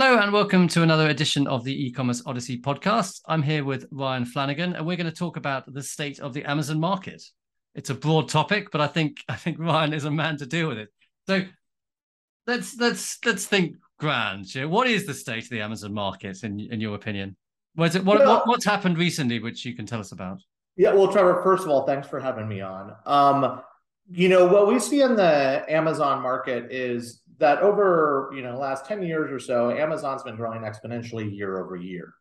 Hello and welcome to another edition of the e-commerce Odyssey podcast. I'm here with Ryan Flanagan and we're going to talk about the state of the Amazon market. It's a broad topic, but I think I think Ryan is a man to deal with it. So let's let's let's think grand. What is the state of the Amazon market in in your opinion? What's it, what, what, what's happened recently which you can tell us about? Yeah, well, Trevor, first of all, thanks for having me on. Um, you know, what we see in the Amazon market is that over you know last 10 years or so amazon's been growing exponentially year over year.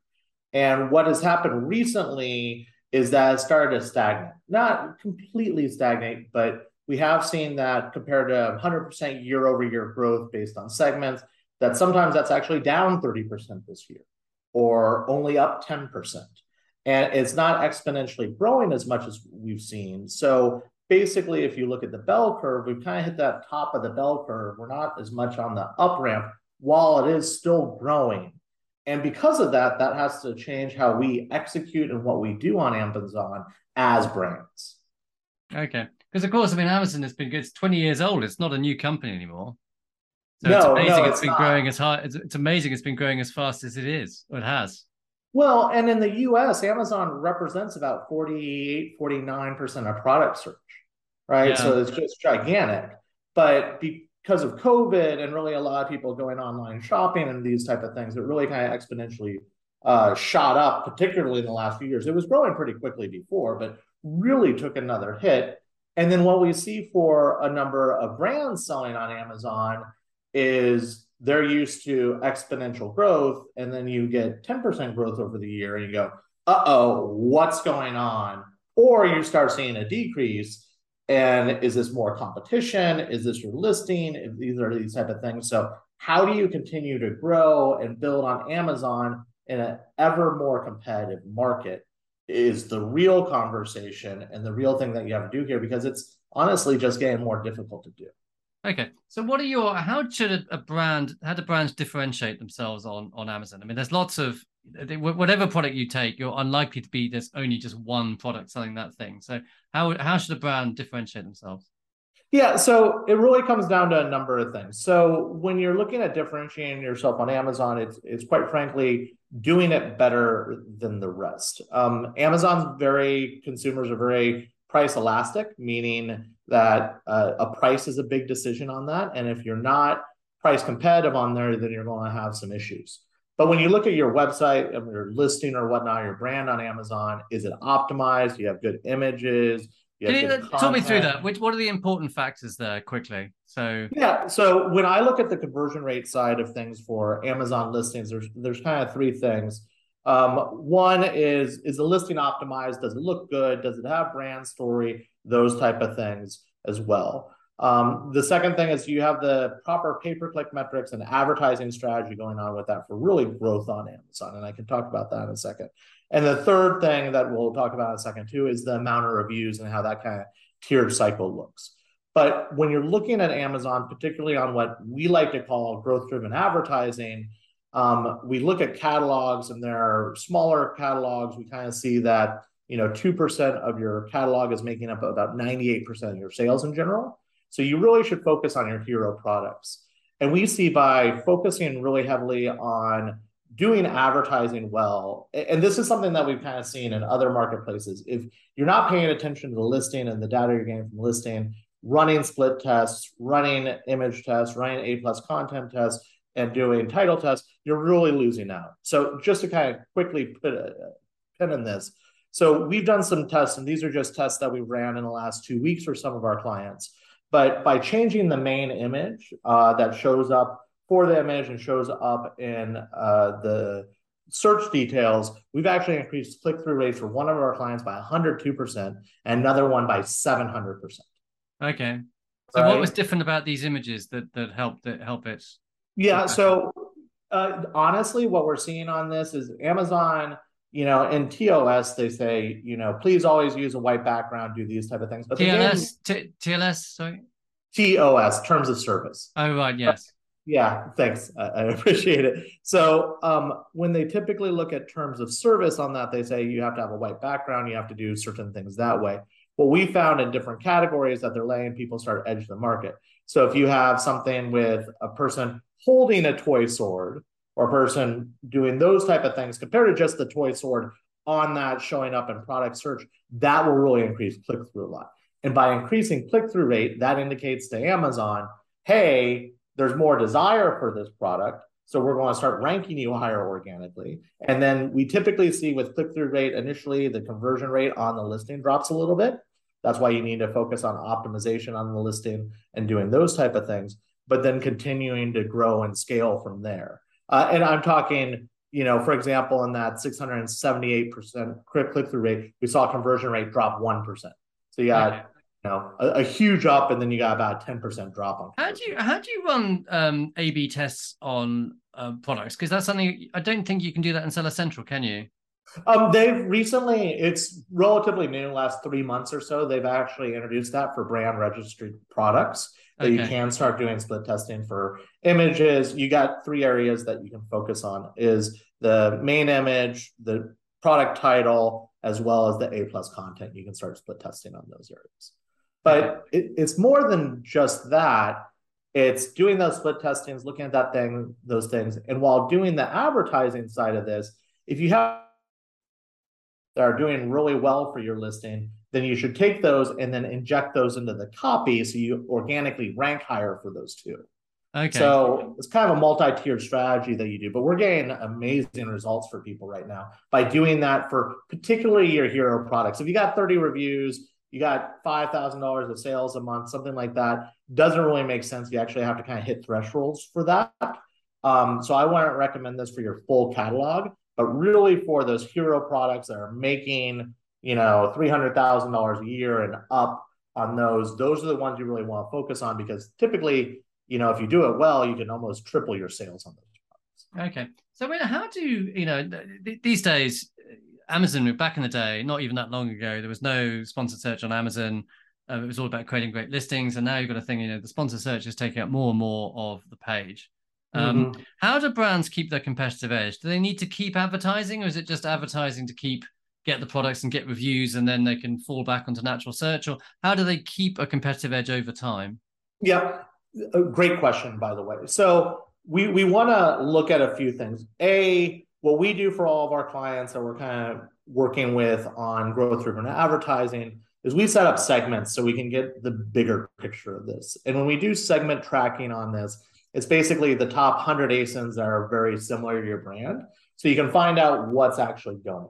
And what has happened recently is that it started to stagnate. Not completely stagnate but we have seen that compared to 100% year over year growth based on segments that sometimes that's actually down 30% this year or only up 10% and it's not exponentially growing as much as we've seen. So basically, if you look at the bell curve, we've kind of hit that top of the bell curve. We're not as much on the up ramp while it is still growing. And because of that, that has to change how we execute and what we do on Amazon as brands. Okay. Because, of course, I mean, Amazon has been good. It's 20 years old. It's not a new company anymore. So no, it's amazing no, it's, it's been not. growing as high. It's, it's amazing it's been growing as fast as it is. It has. Well, and in the US, Amazon represents about 48, 49% of product search right? Yeah. So it's just gigantic. But because of COVID and really a lot of people going online shopping and these type of things, it really kind of exponentially uh, shot up, particularly in the last few years. It was growing pretty quickly before, but really took another hit. And then what we see for a number of brands selling on Amazon is they're used to exponential growth, and then you get 10% growth over the year, and you go, uh oh, what's going on? Or you start seeing a decrease and is this more competition? Is this your listing? These are these type of things. So how do you continue to grow and build on amazon in an ever more competitive market is the real conversation and the real thing that you have to do here because it's honestly just getting more difficult to do okay so what are your how should a brand how do brands differentiate themselves on on amazon i mean there's lots of whatever product you take, you're unlikely to be there's only just one product selling that thing. So how how should a brand differentiate themselves? Yeah, so it really comes down to a number of things. So when you're looking at differentiating yourself on Amazon, it's it's quite frankly doing it better than the rest. Um, Amazon's very consumers are very price elastic, meaning that uh, a price is a big decision on that, and if you're not price competitive on there, then you're going to have some issues. But when you look at your website, and your listing or whatnot, your brand on Amazon, is it optimized? Do You have good images. You Can you talk me through that? Which, what are the important factors there quickly? So yeah, so when I look at the conversion rate side of things for Amazon listings, there's there's kind of three things. Um, one is is the listing optimized? Does it look good? Does it have brand story? Those type of things as well. Um, the second thing is you have the proper pay per click metrics and advertising strategy going on with that for really growth on Amazon. And I can talk about that in a second. And the third thing that we'll talk about in a second too is the amount of reviews and how that kind of tiered cycle looks. But when you're looking at Amazon, particularly on what we like to call growth driven advertising, um, we look at catalogs and there are smaller catalogs. We kind of see that you know 2% of your catalog is making up about 98% of your sales in general so you really should focus on your hero products. And we see by focusing really heavily on doing advertising well, and this is something that we've kind of seen in other marketplaces. If you're not paying attention to the listing and the data you're getting from listing, running split tests, running image tests, running A plus content tests, and doing title tests, you're really losing out. So just to kind of quickly put a pin in this. So we've done some tests, and these are just tests that we ran in the last two weeks for some of our clients. But by changing the main image uh, that shows up for the image and shows up in uh, the search details, we've actually increased click through rates for one of our clients by 102% and another one by 700%. Okay. So right? what was different about these images that that helped it help it? Yeah. So uh, honestly, what we're seeing on this is Amazon you know, in TOS, they say, you know, please always use a white background, do these type of things. But TLS, T- TLS, sorry. TOS, terms of service. Oh, right, yes. yeah, thanks. I, I appreciate it. So um, when they typically look at terms of service on that, they say you have to have a white background, you have to do certain things that way. What we found in different categories that they're laying, people start edge the market. So if you have something with a person holding a toy sword, or a person doing those type of things compared to just the toy sword on that showing up in product search, that will really increase click through a lot. And by increasing click through rate, that indicates to Amazon, hey, there's more desire for this product. So we're going to start ranking you higher organically. And then we typically see with click through rate initially, the conversion rate on the listing drops a little bit. That's why you need to focus on optimization on the listing and doing those type of things, but then continuing to grow and scale from there. Uh, and I'm talking, you know, for example, in that 678% click through rate, we saw conversion rate drop 1%. So you got, okay. you know, a, a, huge up and then you got about 10% drop on. How do you, how do you run um, A B tests on uh, products? Because that's something I don't think you can do that in Seller Central, can you? Um, they've recently, it's relatively new, last three months or so, they've actually introduced that for brand registered products that okay. you can start doing split testing for images. You got three areas that you can focus on is the main image, the product title, as well as the A plus content. You can start split testing on those areas. But it, it's more than just that. It's doing those split testings, looking at that thing, those things. And while doing the advertising side of this, if you have that are doing really well for your listing, then you should take those and then inject those into the copy so you organically rank higher for those two. Okay. So it's kind of a multi-tiered strategy that you do, but we're getting amazing results for people right now by doing that for particularly your hero products. If you got 30 reviews, you got $5,000 of sales a month, something like that, doesn't really make sense. You actually have to kind of hit thresholds for that. Um, so I wouldn't recommend this for your full catalog but really for those hero products that are making you know three hundred thousand dollars a year and up on those, those are the ones you really want to focus on because typically, you know, if you do it well, you can almost triple your sales on those products. Okay, so how do you know these days? Amazon back in the day, not even that long ago, there was no sponsored search on Amazon. Uh, it was all about creating great listings, and now you've got a thing. You know, the sponsored search is taking up more and more of the page. Um, mm-hmm. How do brands keep their competitive edge? Do they need to keep advertising, or is it just advertising to keep get the products and get reviews, and then they can fall back onto natural search? Or how do they keep a competitive edge over time? Yeah, a great question, by the way. So we we want to look at a few things. A, what we do for all of our clients that we're kind of working with on growth driven advertising is we set up segments so we can get the bigger picture of this. And when we do segment tracking on this, it's basically the top 100 ASINs that are very similar to your brand. So you can find out what's actually going.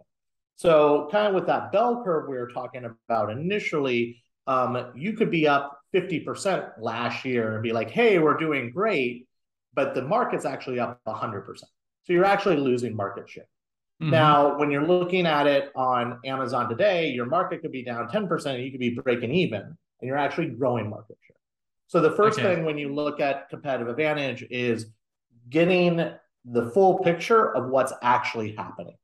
So, kind of with that bell curve we were talking about initially, um, you could be up 50% last year and be like, hey, we're doing great, but the market's actually up 100%. So you're actually losing market share. Mm-hmm. Now, when you're looking at it on Amazon today, your market could be down 10% and you could be breaking even, and you're actually growing market share. So the first okay. thing when you look at competitive advantage is getting the full picture of what's actually happening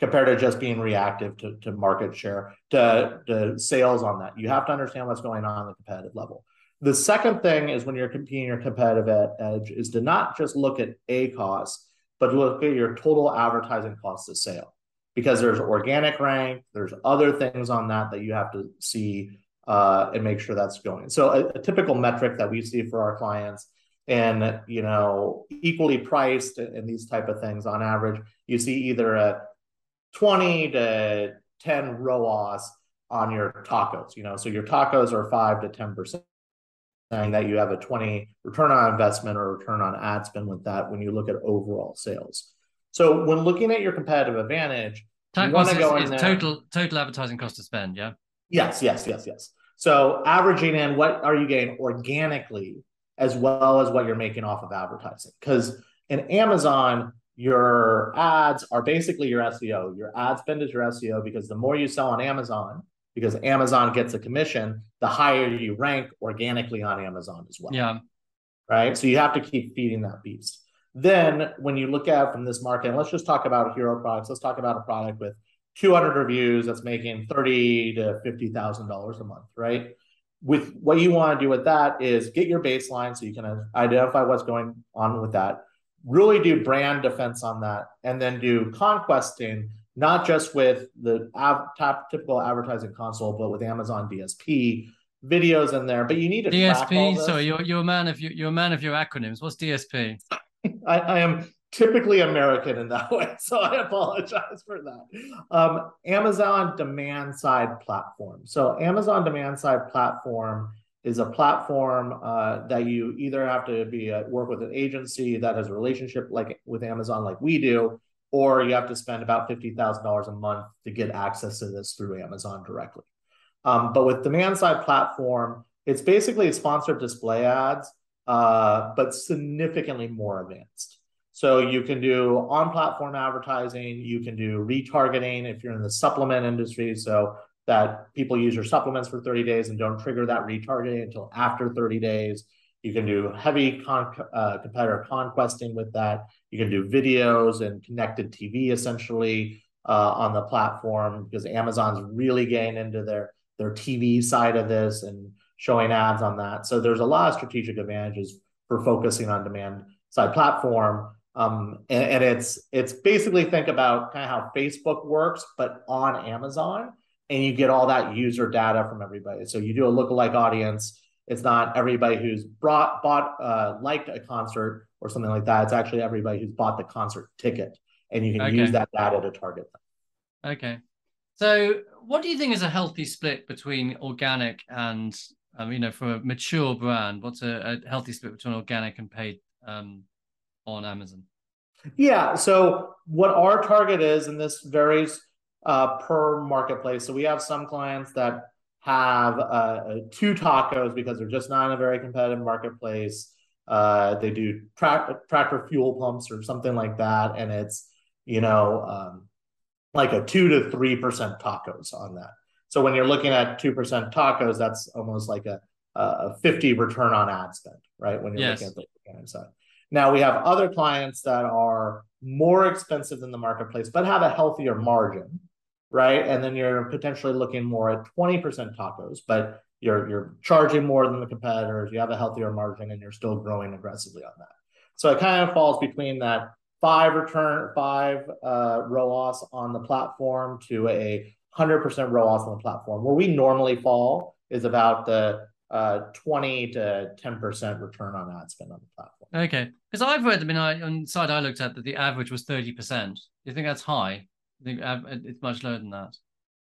compared to just being reactive to, to market share, to, to sales on that. You have to understand what's going on at the competitive level. The second thing is when you're competing your competitive edge is to not just look at ACoS, but look at your total advertising cost of sale because there's organic rank, there's other things on that that you have to see uh, and make sure that's going. So a, a, typical metric that we see for our clients and you know equally priced and these type of things on average, you see either a 20 to 10 ROAS on your tacos, you know, so your tacos are five to 10 percent saying that you have a 20 return on investment or return on ad spend with that when you look at overall sales. So when looking at your competitive advantage, you want to go in there. total total advertising cost to spend, yeah. Yes, yes, yes, yes. So averaging in what are you getting organically as well as what you're making off of advertising. Because in Amazon, your ads are basically your SEO. Your ad spend is your SEO because the more you sell on Amazon, because Amazon gets a commission, the higher you rank organically on Amazon as well. Yeah. Right. So you have to keep feeding that beast. Then when you look at from this market, let's just talk about hero products. Let's talk about a product with 200 reviews that's making 30 to 50,000 dollars a month, right? With what you want to do with that is get your baseline so you can identify what's going on with that. Really do brand defense on that, and then do conquesting not just with the av- top typical advertising console, but with Amazon DSP videos in there. But you need to DSP. So you're you're a man of your, you're a man of your acronyms. What's DSP? I, I am typically American in that way. So I apologize for that. Um, Amazon demand side platform. So Amazon demand side platform is a platform uh, that you either have to be a, work with an agency that has a relationship like with Amazon, like we do, or you have to spend about fifty thousand dollars a month to get access to this through Amazon directly. Um, but with demand side platform, it's basically sponsored display ads, uh, but significantly more advanced. So you can do on-platform advertising, you can do retargeting if you're in the supplement industry, so that people use your supplements for 30 days and don't trigger that retargeting until after 30 days. You can do heavy con- uh, competitor conquesting with that. You can do videos and connected TV essentially uh, on the platform because Amazon's really getting into their their TV side of this and showing ads on that. So there's a lot of strategic advantages for focusing on demand side platform. Um, and, and, it's it's basically think about kind of how Facebook works, but on Amazon, and you get all that user data from everybody. So you do a lookalike audience. It's not everybody who's brought bought uh, liked a concert or something like that. It's actually everybody who's bought the concert ticket, and you can okay. use that data to target them. Okay. So, what do you think is a healthy split between organic and, um, you know, for a mature brand, what's a, a healthy split between organic and paid um, on Amazon? Yeah. So what our target is, and this varies uh, per marketplace. So we have some clients that have uh, uh, two tacos because they're just not in a very competitive marketplace. Uh, they do tra- tractor fuel pumps or something like that, and it's you know um, like a two to three percent tacos on that. So when you're looking at two percent tacos, that's almost like a a 50 return on ad spend, right? When you're yes. looking at the side. Now we have other clients that are more expensive than the marketplace, but have a healthier margin, right? And then you're potentially looking more at 20% tacos, but you're you're charging more than the competitors, you have a healthier margin, and you're still growing aggressively on that. So it kind of falls between that five return, five uh, ROAS on the platform to a 100% ROAS on the platform. Where we normally fall is about the uh, 20 to 10% return on ad spend on the platform. Okay. Because I've read, I mean, I, on the side I looked at that the average was 30%. Do you think that's high? I think it's much lower than that.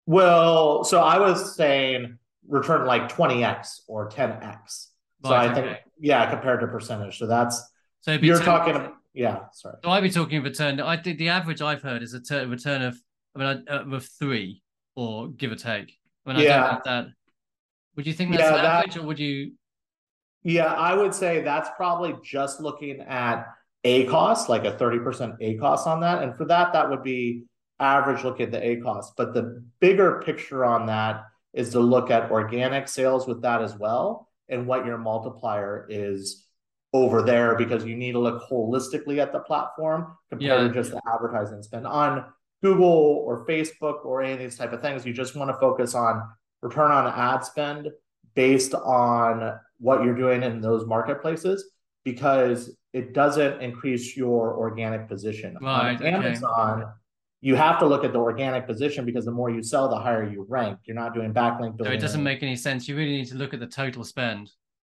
Well, so I was saying return like 20x or 10x. So right, I think, yeah, compared to percentage. So that's, so you're 10, talking, yeah, sorry. So I'd be talking of return. I think the average I've heard is a t- return of, I mean, uh, of three or give or take. I mean, I yeah. don't have that would you think that's yeah, average, that, or would you? Yeah, I would say that's probably just looking at ACoS, like a 30% ACoS on that. And for that, that would be average look at the ACoS. But the bigger picture on that is to look at organic sales with that as well and what your multiplier is over there because you need to look holistically at the platform compared yeah. to just the advertising spend on Google or Facebook or any of these type of things. You just want to focus on return on ad spend based on what you're doing in those marketplaces because it doesn't increase your organic position. Right, on Amazon, okay. you have to look at the organic position because the more you sell, the higher you rank. You're not doing backlink. building. So it doesn't make any sense. You really need to look at the total spend.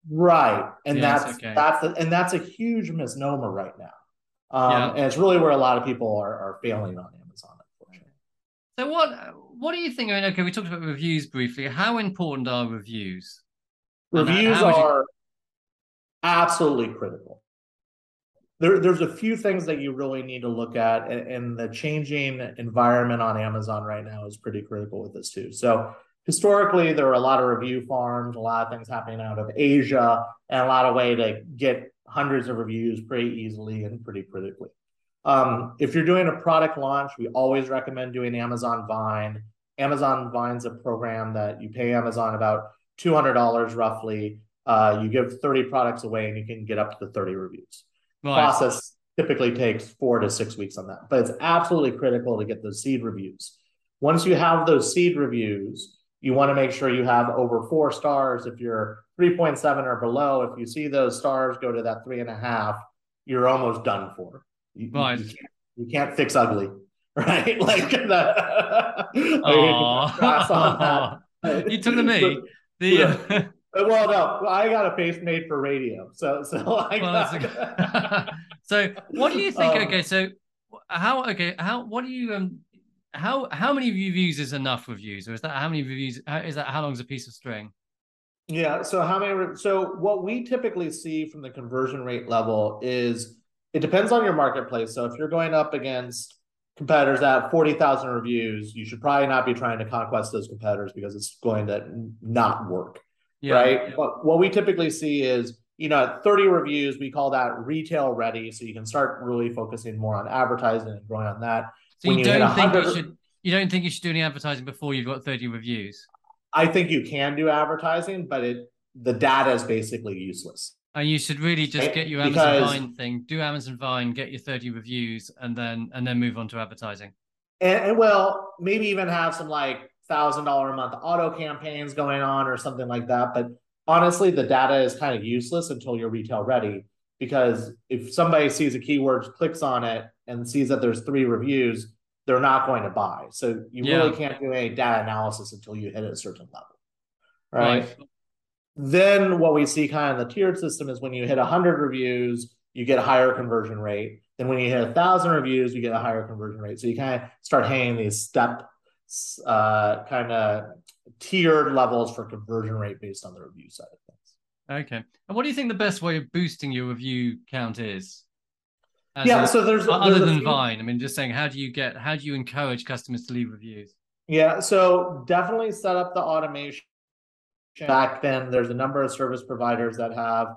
Right, and yes, that's okay. that's a, and that's a huge misnomer right now. Um, yeah. And it's really where a lot of people are, are failing on Amazon, unfortunately. So what what do you think? I mean, okay, we talked about reviews briefly. How important are reviews? Reviews are absolutely critical. There, there's a few things that you really need to look at, and, and the changing environment on Amazon right now is pretty critical with this too. So historically, there were a lot of review farms, a lot of things happening out of Asia, and a lot of way to get hundreds of reviews pretty easily and pretty critically. Um, if you're doing a product launch, we always recommend doing Amazon Vine. Amazon Vine's a program that you pay Amazon about $200 roughly. Uh, you give 30 products away and you can get up to 30 reviews. Nice. Process typically takes four to six weeks on that, but it's absolutely critical to get those seed reviews. Once you have those seed reviews, you want to make sure you have over four stars. If you're 3.7 or below, if you see those stars go to that three and a half, you're almost done for. You, right. you, can't, you can't fix ugly, right? Like that. you took the me. The, well, no, I got a face made for radio, so so I Well, got. so what do you think? Um, okay, so how okay how what do you um how how many reviews is enough reviews, or is that how many reviews? How, is that how long is a piece of string? Yeah. So how many? So what we typically see from the conversion rate level is it depends on your marketplace. So if you're going up against competitors that have forty thousand reviews, you should probably not be trying to conquest those competitors because it's going to not work. right? But what we typically see is, you know, at 30 reviews, we call that retail ready. So you can start really focusing more on advertising and growing on that. So when you you don't think you should you don't think you should do any advertising before you've got thirty reviews? I think you can do advertising, but it the data is basically useless. And you should really just get your Amazon because- Vine thing, do Amazon Vine, get your 30 reviews, and then and then move on to advertising. And, and well, maybe even have some like thousand dollar a month auto campaigns going on or something like that. But honestly, the data is kind of useless until you're retail ready. Because if somebody sees a keyword, clicks on it, and sees that there's three reviews, they're not going to buy. So you Yeah. really can't do any data analysis until you hit a certain level. Right. Then what we see kind of in the tiered system is when you hit 100 reviews, you get a higher conversion rate. Then when you hit 1,000 reviews, you get a higher conversion rate. So you kind of start hanging these step uh, kind of tiered levels for conversion rate based on the review side of things. Okay. And what do you think the best way of boosting your review count is? As yeah, in- so there's other there's than few- Vine. I mean, just saying, how do you get how do you encourage customers to leave reviews? Yeah, so definitely set up the automation. Back then, there's a number of service providers that have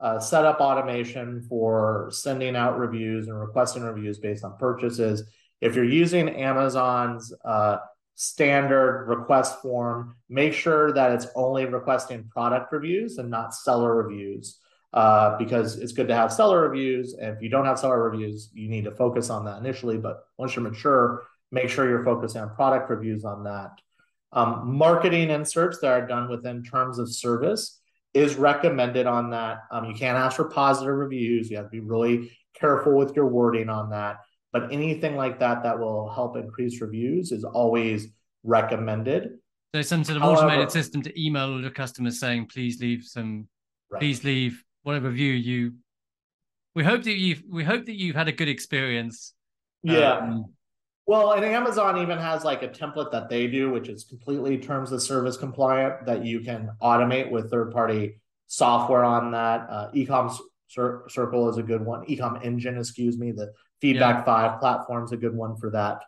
uh, set up automation for sending out reviews and requesting reviews based on purchases. If you're using Amazon's uh, standard request form, make sure that it's only requesting product reviews and not seller reviews. Uh, because it's good to have seller reviews. And if you don't have seller reviews, you need to focus on that initially. But once you're mature, make sure you're focusing on product reviews on that. Um, marketing inserts that are done within terms of service is recommended on that. Um, you can't ask for positive reviews. You have to be really careful with your wording on that. But anything like that that will help increase reviews is always recommended. So some sort of However- automated system to email all your customers saying, please leave some, Right. please leave whatever review you. We hope that you've we hope that you've had a good experience. Yeah. Um, Well, and Amazon even has like a template that they do, which is completely terms of service compliant that you can automate with third party software on that. Uh, Ecom Cir- Circle is a good one. Ecom Engine, excuse me, the Feedback Five platform is a good one for that.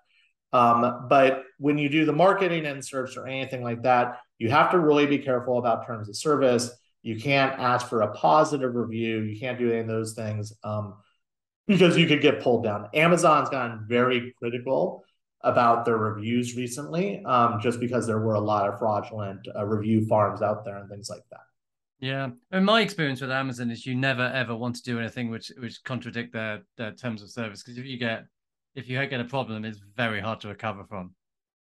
Um, but when you do the marketing inserts or anything like that, you have to really be careful about terms of service. You can't ask for a positive review. You can't do any of those things. Um, because you could get pulled down. Amazon's gotten very critical about their reviews recently, um, just because there were a lot of fraudulent uh, review farms out there and things like that. Yeah, and my experience with Amazon is you never ever want to do anything which which contradict their their terms of service because if you get if you get a problem, it's very hard to recover from.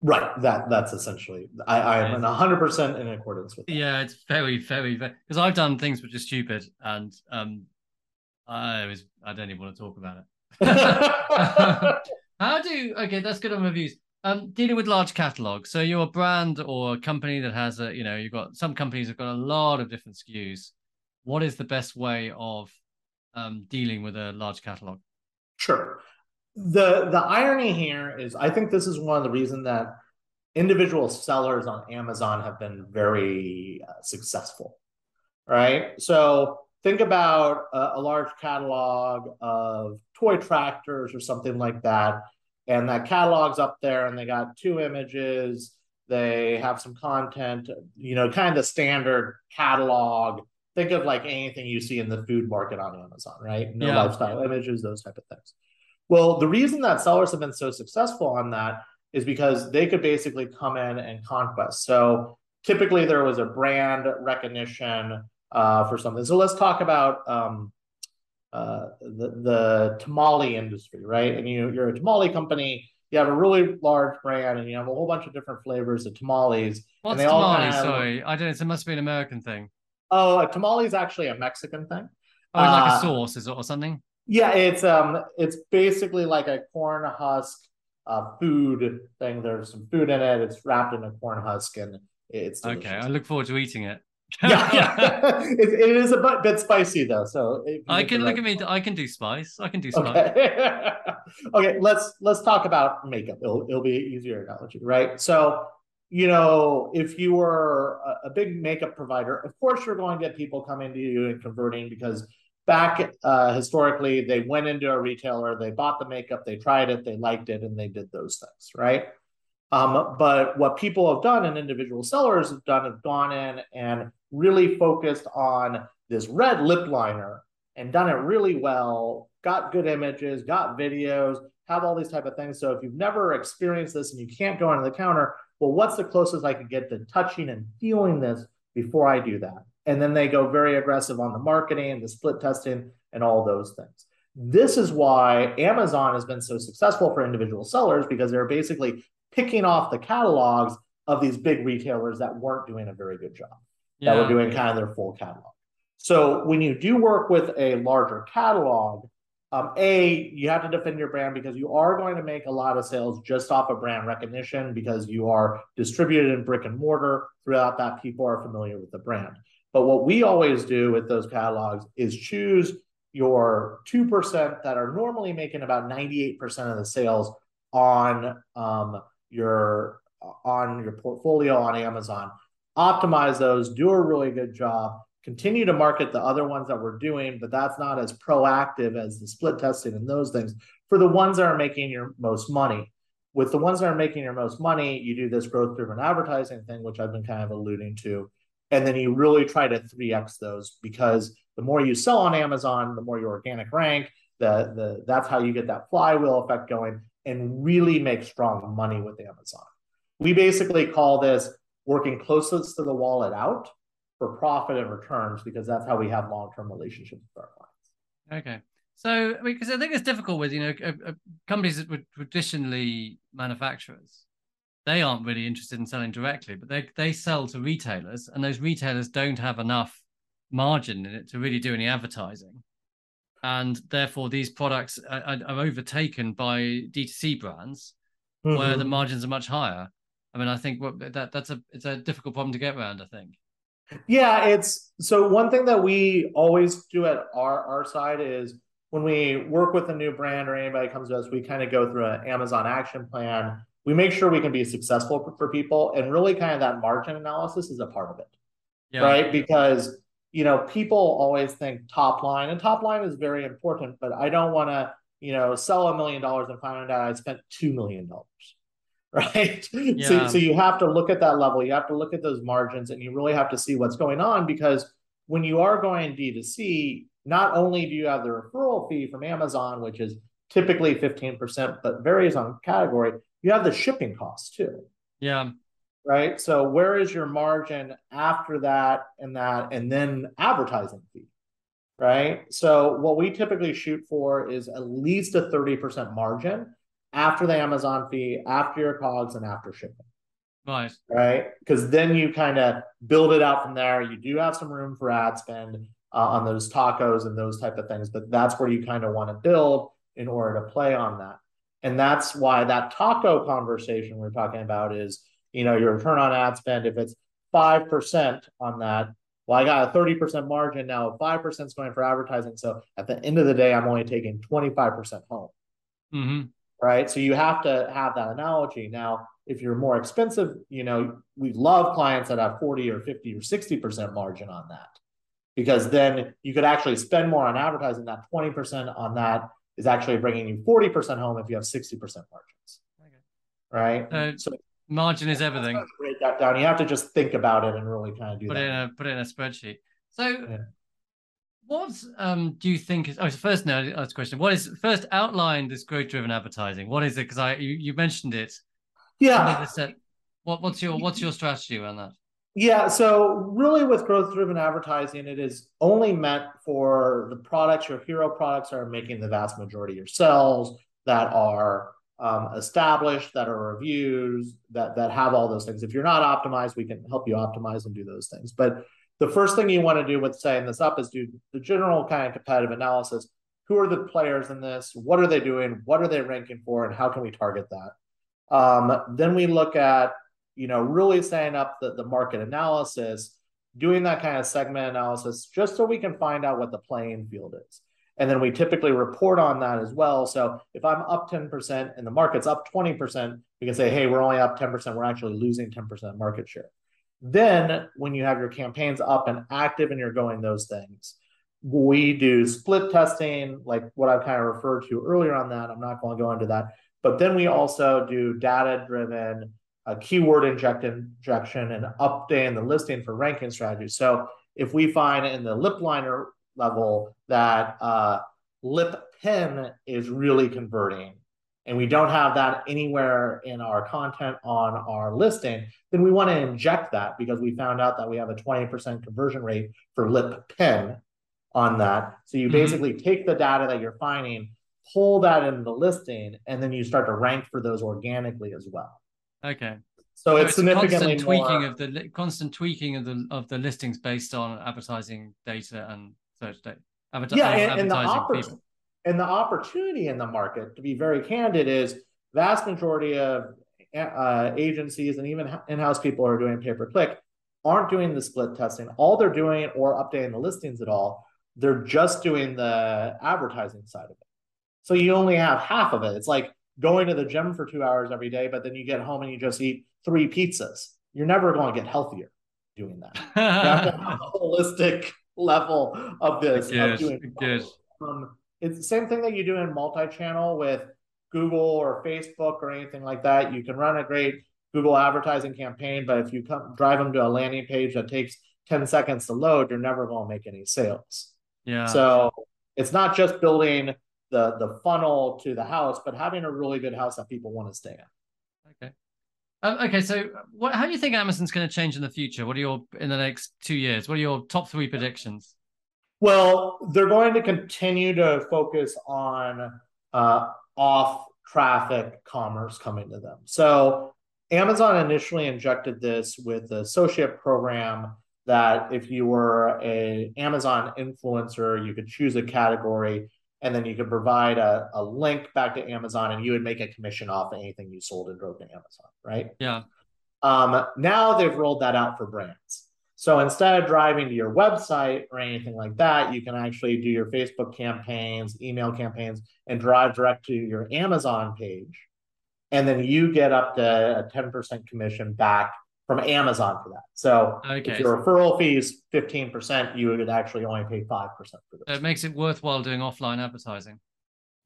Right. That that's essentially. I I am hundred percent in accordance with. That. Yeah, it's very very very because I've done things which are stupid and um I was I don't even want to talk about it. How do okay? That's good on reviews. Um, dealing with large catalogs. So you're a brand or a company that has a you know you've got some companies have got a lot of different SKUs. What is the best way of um, dealing with a large catalog? Sure. The the irony here is I think this is one of the reasons that individual sellers on Amazon have been very uh, successful. Right? So think about a, a large catalog of toy tractors or something like that and that catalog's up there and they got two images they have some content you know kind of the standard catalog. Think of like anything you see in the food market on amazon right? No Yeah. lifestyle images those type of things. Well the reason that sellers have been so successful on that is because they could basically come in and conquest. So typically there was a brand recognition uh, for something so let's talk about um, uh, the the tamale industry, right? And you you're a tamale company. You have a really large brand, and you have a whole bunch of different flavors of tamales. What's they all tamale? kinda- Sorry, I don't know. It must be an American thing. Oh, a tamale is actually a Mexican thing. Oh, like Uh, a sauce, is it or something? Yeah, it's um, it's basically like a corn husk uh, food thing. There's some food in it. It's wrapped in a corn husk, and it's delicious. Okay, I look forward to eating it. yeah, yeah. it, it is a bit, spicy though. So I can look at me. I can do spice. I can do spice. Okay. okay. Let's let's talk about makeup. It'll it'll be an easier analogy, right? So you know, if you were a, a big makeup provider, of course you're going to get people coming to you and converting because back uh, historically they went into a retailer, they bought the makeup, they tried it, they liked it, and they did those things, right? Um, but what people have done and individual sellers have done have gone in and really focused on this red lip liner and done it really well, got good images, got videos, have all these type of things. So if you've never experienced this and you can't go onto the counter, well, what's the closest I could get to touching and feeling this before I do that? And then they go very aggressive on the marketing, the split testing, and all those things. This is why Amazon has been so successful for individual sellers because they're basically picking off the catalogs of these big retailers that weren't doing a very good job, yeah. that were doing kind of their full catalog. So when you do work with a larger catalog, um, a you have to defend your brand because you are going to make a lot of sales just off of brand recognition because you are distributed in brick and mortar throughout that people are familiar with the brand. But what we always do with those catalogs is choose your 2% that are normally making about 98% of the sales on um, your on your portfolio on Amazon, optimize those, do a really good job, continue to market the other ones that we're doing, but that's not as proactive as the split testing and those things for the ones that are making your most money. With the ones that are making your most money, you do this growth driven advertising thing, which I've been kind of alluding to. And then you really try to 3x those because the more you sell on Amazon, the more your organic rank, the, the that's how you get that flywheel effect going and really make strong money with Amazon. We basically call this working closest to the wallet out for profit and returns because that's how we have long-term relationships with our clients. Okay. So, because I think it's difficult with you know companies that were traditionally manufacturers, they aren't really interested in selling directly, but they they sell to retailers, and those retailers don't have enough margin in it to really do any advertising and therefore these products are, are overtaken by D2C brands mm-hmm. where the mm-hmm. margins are much higher. I mean, I think that that's a it's a difficult problem to get around. I think. Yeah, it's so one thing that we always do at our our side is when we work with a new brand or anybody comes to us, we kind of go through an Amazon action plan. We make sure we can be successful for, for people, and really kind of that margin analysis is a part of it, yeah. right? Because you know, people always think top line, and top line is very important, but I don't want to, you know, sell a million dollars and find out I spent $2 million. Right. Yeah. So, so you have to look at that level. You have to look at those margins and you really have to see what's going on because when you are going D2C, not only do you have the referral fee from Amazon, which is typically 15%, but varies on category, you have the shipping costs too. Yeah right? So where is your margin after that and that, and then advertising fee, right? So what we typically shoot for is at least a 30% margin after the Amazon fee, after your COGS, and after shipping. Nice. Right. Because then you kind of build it out from there. You do have some room for ad spend uh, on those tacos and those type of things, but that's where you kind of want to build in order to play on that. And that's why that taco conversation we're talking about is you know, your return on ad spend, if it's 5% on that, well, I got a 30% margin now, 5% is going for advertising. So at the end of the day, I'm only taking 25% home. Mm-hmm. Right. So you have to have that analogy. Now, if you're more expensive, you know, we love clients that have 40 or 50 or 60% margin on that because then you could actually spend more on advertising. That 20% on that is actually bringing you 40% home if you have 60% margins. Okay. Right. Uh, so Margin is everything. Break that down. You have to just think about it and really kind of do put that. It in a, put it in a spreadsheet. So, yeah. What um, do you think is? Oh, first, no, that's a question. What is first outline this growth-driven advertising? What is it? Because I you, you mentioned it. Yeah. What, what's your what's your strategy around that? Yeah, so really with growth driven advertising, it is only meant for the products, your hero products are making the vast majority of your sales that are um, established, that are reviews, that that have all those things. If you're not optimized, we can help you optimize and do those things. But the first thing you want to do with setting this up is do the general kind of competitive analysis. Who are the players in this? What are they doing? What are they ranking for? And how can we target that? Um, then we look at, you know, really setting up the, the market analysis doing that kind of segment analysis just so we can find out what the playing field is. And then we typically report on that as well. So if I'm up 10% and the market's up 20%, we can say, hey, we're only up 10%. We're actually losing 10% market share. Then when you have your campaigns up and active and you're going those things, we do split testing, like what I've kind of referred to earlier on that. I'm not going to go into that. But then we also do data driven uh, keyword injection and updating the listing for ranking strategies. So if we find in the lip liner level that uh, lip pen is really converting and we don't have that anywhere in our content on our listing, then we want to inject that because we found out that we have a 20% conversion rate for lip pen on that. So you mm-hmm. basically take the data that you're finding, pull that into the listing, and then you start to rank for those organically as well. Okay. So, so it's, it's significantly constant tweaking more... of the constant tweaking of the of the listings based on advertising data and search data. Adver- yeah, and, and the oppor- and the opportunity in the market, to be very candid, is vast majority of uh, agencies and even in-house people who are doing pay-per-click aren't doing the split testing. All they're doing or updating the listings at all they're just doing the advertising side of it. So you only have half of it. It's like going to the gym for two hours every day, but then you get home and you just eat three pizzas. You're never going to get healthier doing that. you have to have a holistic level of this. Good, of doing. Um, it's the same thing that you do in multi-channel with Google or Facebook or anything like that. You can run a great Google advertising campaign, but if you come drive them to a landing page that takes 10 seconds to load, you're never going to make any sales. Yeah. So it's not just building the the funnel to the house, but having a really good house that people want to stay in. Okay. Um, okay, so what, how do you think Amazon's going to change in the future? What are your in the next two years? What are your top three predictions? Well, they're going to continue to focus on uh, off traffic commerce coming to them. So Amazon initially injected this with the associate program that if you were a Amazon influencer, you could choose a category and then you could provide a, a link back to Amazon and you would make a commission off anything you sold and drove to Amazon, right? Yeah. Um, now they've rolled that out for brands. So instead of driving to your website or anything like that, you can actually do your Facebook campaigns, email campaigns, and drive direct to your Amazon page. And then you get up to a 10% commission back from Amazon for that. So okay. if your referral fee is 15%, you would actually only pay 5% for this. It makes it worthwhile doing offline advertising.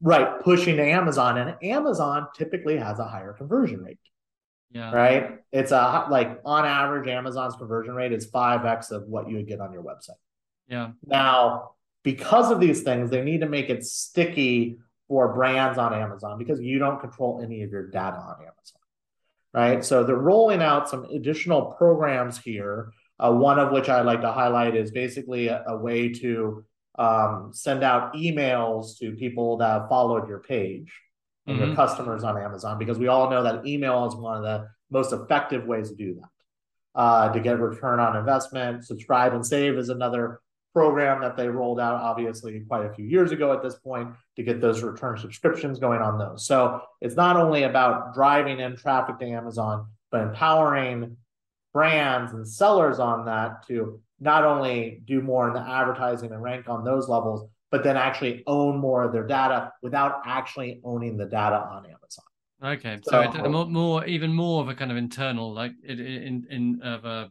Right, pushing to Amazon. And Amazon typically has a higher conversion rate. Yeah. Right. It's a like on average, Amazon's conversion rate is 5x of what you would get on your website. Yeah. Now, because of these things, they need to make it sticky for brands on Amazon because you don't control any of your data on Amazon right? So they're rolling out some additional programs here. Uh, one of which I'd like to highlight is basically a, a way to um, send out emails to people that have followed your page and mm-hmm. your customers on Amazon, because we all know that email is one of the most effective ways to do that. Uh, to get return on investment, subscribe and save is another program that they rolled out obviously quite a few years ago at this point to get those return subscriptions going on those. So it's not only about driving in traffic to Amazon, but empowering brands and sellers on that to not only do more in the advertising and rank on those levels, but then actually own more of their data without actually owning the data on Amazon. Okay, so, so more, more, even more of a kind of internal, like in in, in of a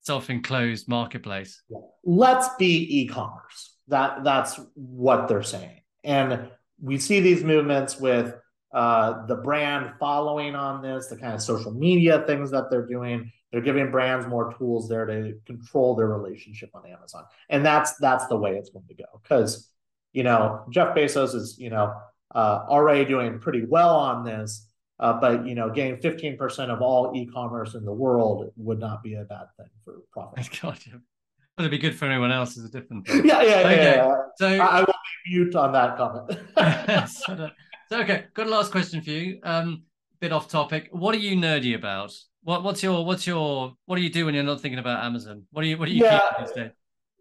self-enclosed marketplace. Let's be e-commerce. That that's what they're saying, and we see these movements with uh, the brand following on this, the kind of social media things that they're doing. They're giving brands more tools there to control their relationship on Amazon, and that's that's the way it's going to go. Because you know Jeff Bezos is you know uh, already doing pretty well on this, uh, but you know, getting 15% of all e-commerce in the world would not be a bad thing for profit. God, yeah. But it'd be good for anyone else is a different thing. Yeah, yeah, okay. yeah, yeah. So I, I will mute on that comment. so, so, okay, got a last question for you. Um, bit off topic. What are you nerdy about? What what's your what's your what do you do when you're not thinking about Amazon? What do you what do you yeah. these days?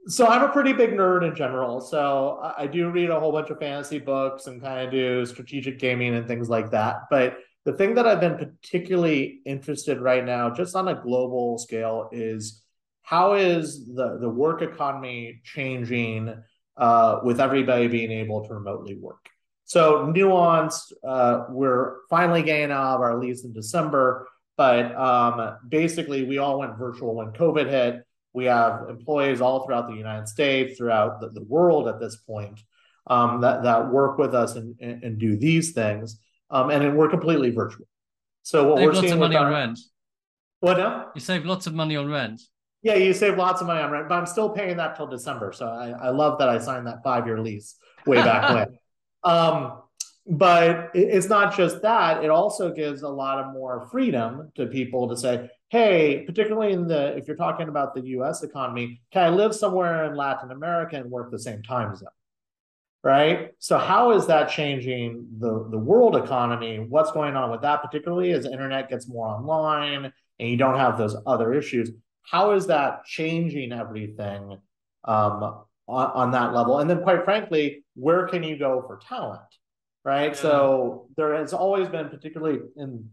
So I'm a pretty big nerd in general. So I do read a whole bunch of fantasy books and kind of do strategic gaming and things like that. But the thing that I've been particularly interested right now, just on a global scale, is how is the, the work economy changing uh, with everybody being able to remotely work? So nuanced, uh, we're finally getting out of our lease in December, but um, basically we all went virtual when COVID hit. We have employees all throughout the United States, throughout the, the world at this point, um, that that work with us and, and, and do these things, um, and then we're completely virtual. So what we're seeing of money our, on rent. What now? You save lots of money on rent. Yeah, you save lots of money on rent, but I'm still paying that till December. So I, I love that I signed that five year lease way back when. Um, but it's not just that; it also gives a lot of more freedom to people to say, "Hey, particularly in the if you're talking about the U.S. economy, can I live somewhere in Latin America and work the same time zone?" Right. So how is that changing the the world economy? What's going on with that, particularly as the internet gets more online and you don't have those other issues? How is that changing everything um, on, on that level? And then, quite frankly, where can you go for talent? Right. Yeah. So there has always been, particularly in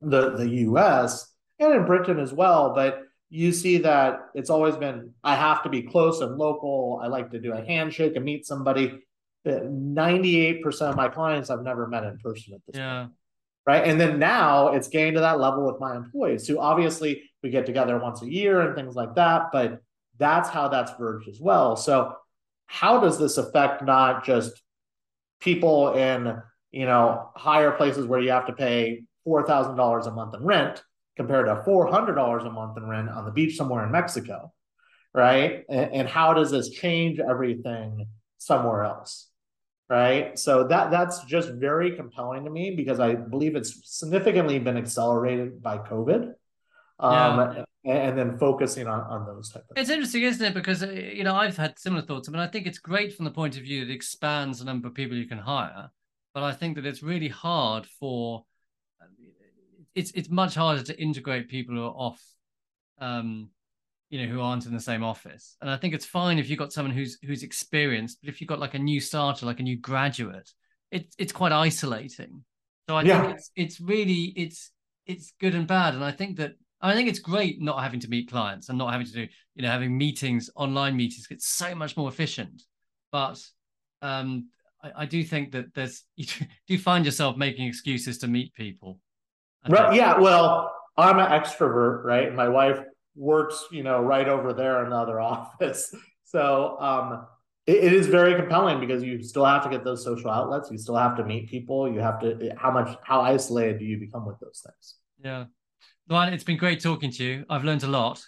the the U.S. and in Britain as well, but you see that it's always been I have to be close and local. I like to do a handshake and meet somebody. 98% of my clients I've never met in person at this yeah. point. Right. And then now it's getting to that level with my employees who obviously we get together once a year and things like that, but that's how that's verged as well. So how does this affect not just people in you know higher places where you have to pay four thousand dollars a month in rent compared to four hundred dollars a month in rent on the beach somewhere in Mexico, right? And, and how does this change everything somewhere else? Right. So that that's just very compelling to me because I believe it's significantly been accelerated by COVID. Um, yeah. And then focusing on, on those type of it's interesting isn't it? Because you know i've had similar thoughts. I mean, i think it's great from the point of view that it expands the number of people you can hire but i think that it's really hard for it's it's much harder to integrate people who are off um you know who aren't in the same office. And i think it's fine if you've got someone who's who's experienced but if you've got like a new starter like a new graduate it's it's quite isolating. So i yeah. think it's it's really it's it's good and bad. And i think that I think it's great not having to meet clients and not having to do, you know, having meetings, online meetings. It's so much more efficient. But um, I, I do think that there's, you do find yourself making excuses to meet people. Right. Yeah. Well, I'm an extrovert, right? My wife works, you know, right over there in the other office. So um, it, it is very compelling because you still have to get those social outlets. You still have to meet people. You have to, how much, how isolated do you become with those things? Yeah. Ryan, it's been great talking to you. I've learned a lot.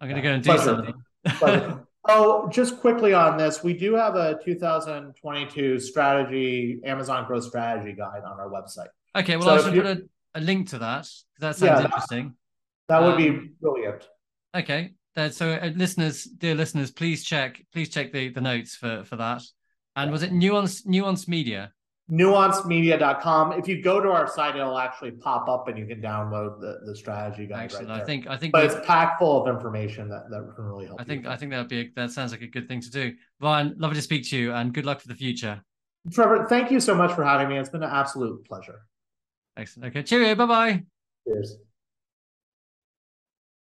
I'm going to go and do Pleasure. something. oh, just quickly on this, we do have a 2022 strategy, Amazon growth strategy guide on our website. Okay, well, so I should put a, a, link to that. That sounds yeah, interesting. That, that would um, be brilliant. Okay, so uh, listeners, dear listeners, please check, please check the, the notes for for that. And was it Nuance Nuance Media? nuancemedia.com. If you go to our site, it'll actually pop up and you can download the, the strategy guide Excellent. right I think I think but it's packed full of information that, that can really help. I think I think that'd be a, that sounds like a good thing to do. Ryan, lovely to speak to you and good luck for the future. Trevor, thank you so much for having me. It's been an absolute pleasure. Excellent. Okay. Cheerio. Bye bye. Cheers.